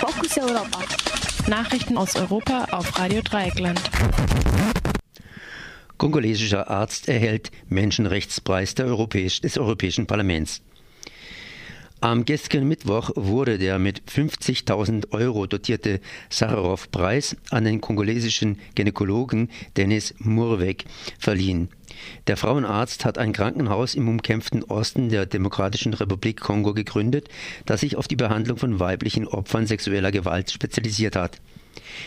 Fokus Europa. Nachrichten aus Europa auf Radio Dreieckland. Kongolesischer Arzt erhält Menschenrechtspreis Europäisch, des Europäischen Parlaments. Am gestrigen Mittwoch wurde der mit 50.000 Euro dotierte Sacharow-Preis an den kongolesischen Gynäkologen Denis Murweg verliehen. Der Frauenarzt hat ein Krankenhaus im umkämpften Osten der Demokratischen Republik Kongo gegründet, das sich auf die Behandlung von weiblichen Opfern sexueller Gewalt spezialisiert hat.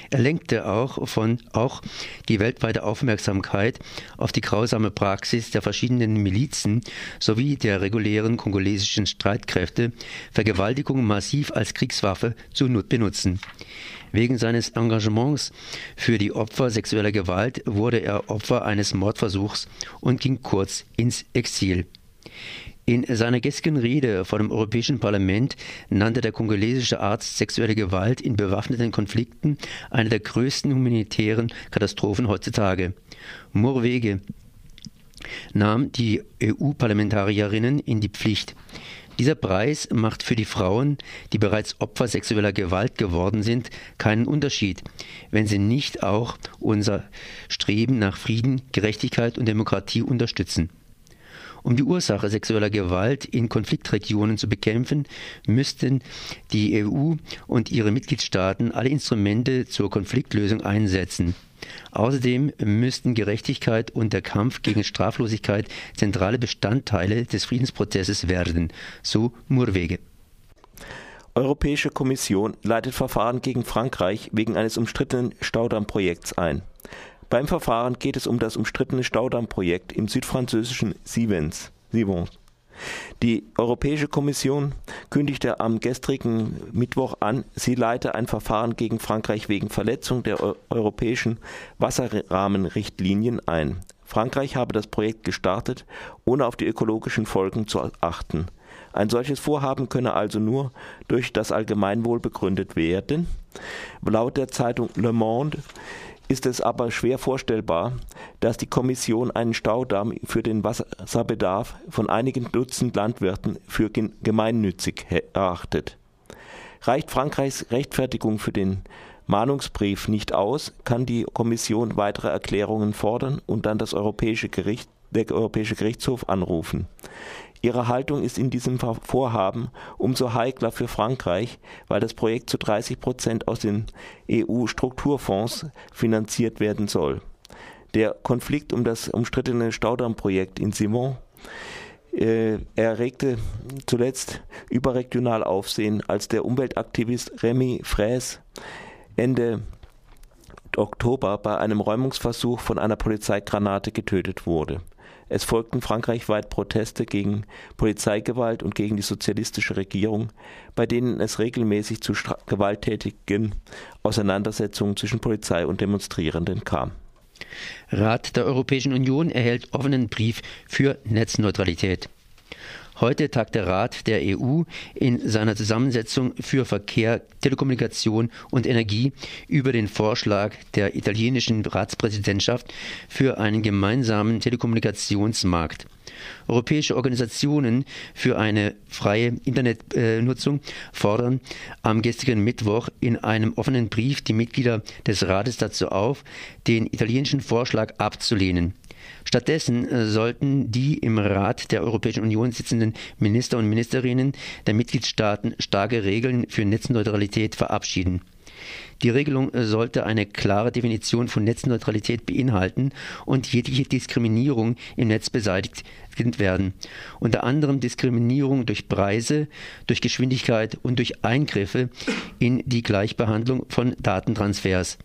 Er lenkte auch von auch die weltweite Aufmerksamkeit auf die grausame Praxis der verschiedenen Milizen sowie der regulären kongolesischen Streitkräfte, Vergewaltigung massiv als Kriegswaffe zu benutzen. Wegen seines Engagements für die Opfer sexueller Gewalt wurde er Opfer eines Mordversuchs und ging kurz ins Exil. In seiner gestrigen Rede vor dem Europäischen Parlament nannte der kongolesische Arzt sexuelle Gewalt in bewaffneten Konflikten eine der größten humanitären Katastrophen heutzutage. Murwege nahm die EU-Parlamentarierinnen in die Pflicht. Dieser Preis macht für die Frauen, die bereits Opfer sexueller Gewalt geworden sind, keinen Unterschied, wenn sie nicht auch unser Streben nach Frieden, Gerechtigkeit und Demokratie unterstützen. Um die Ursache sexueller Gewalt in Konfliktregionen zu bekämpfen, müssten die EU und ihre Mitgliedstaaten alle Instrumente zur Konfliktlösung einsetzen. Außerdem müssten Gerechtigkeit und der Kampf gegen Straflosigkeit zentrale Bestandteile des Friedensprozesses werden, so Murwege. Europäische Kommission leitet Verfahren gegen Frankreich wegen eines umstrittenen Staudammprojekts ein. Beim Verfahren geht es um das umstrittene Staudammprojekt im südfranzösischen Sivens. Die Europäische Kommission kündigte am gestrigen Mittwoch an, sie leite ein Verfahren gegen Frankreich wegen Verletzung der europäischen Wasserrahmenrichtlinien ein. Frankreich habe das Projekt gestartet, ohne auf die ökologischen Folgen zu achten. Ein solches Vorhaben könne also nur durch das Allgemeinwohl begründet werden. Laut der Zeitung Le Monde ist es aber schwer vorstellbar, dass die Kommission einen Staudamm für den Wasserbedarf von einigen Dutzend Landwirten für gemeinnützig erachtet. Reicht Frankreichs Rechtfertigung für den Mahnungsbrief nicht aus, kann die Kommission weitere Erklärungen fordern und dann das Europäische Gericht, der Europäische Gerichtshof anrufen. Ihre Haltung ist in diesem Vorhaben umso heikler für Frankreich, weil das Projekt zu 30 Prozent aus den EU-Strukturfonds finanziert werden soll. Der Konflikt um das umstrittene Staudammprojekt in Simon äh, erregte zuletzt überregional Aufsehen, als der Umweltaktivist Remy Fraisse Ende Oktober bei einem Räumungsversuch von einer Polizeigranate getötet wurde. Es folgten frankreichweit Proteste gegen Polizeigewalt und gegen die sozialistische Regierung, bei denen es regelmäßig zu gewalttätigen Auseinandersetzungen zwischen Polizei und Demonstrierenden kam. Rat der Europäischen Union erhält offenen Brief für Netzneutralität. Heute tagt der Rat der EU in seiner Zusammensetzung für Verkehr, Telekommunikation und Energie über den Vorschlag der italienischen Ratspräsidentschaft für einen gemeinsamen Telekommunikationsmarkt. Europäische Organisationen für eine freie Internetnutzung fordern am gestrigen Mittwoch in einem offenen Brief die Mitglieder des Rates dazu auf, den italienischen Vorschlag abzulehnen. Stattdessen äh, sollten die im Rat der Europäischen Union sitzenden Minister und Ministerinnen der Mitgliedstaaten starke Regeln für Netzneutralität verabschieden. Die Regelung äh, sollte eine klare Definition von Netzneutralität beinhalten und jegliche Diskriminierung im Netz beseitigt werden. Unter anderem Diskriminierung durch Preise, durch Geschwindigkeit und durch Eingriffe in die Gleichbehandlung von Datentransfers.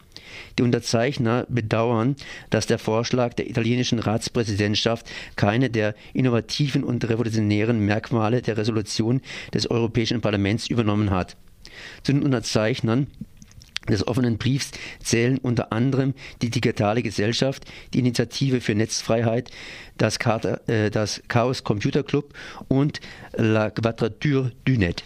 Die Unterzeichner bedauern, dass der Vorschlag der italienischen Ratspräsidentschaft keine der innovativen und revolutionären Merkmale der Resolution des Europäischen Parlaments übernommen hat. Zu den Unterzeichnern des offenen Briefs zählen unter anderem die Digitale Gesellschaft, die Initiative für Netzfreiheit, das, Chaos Computer Club und La Quadrature du Net.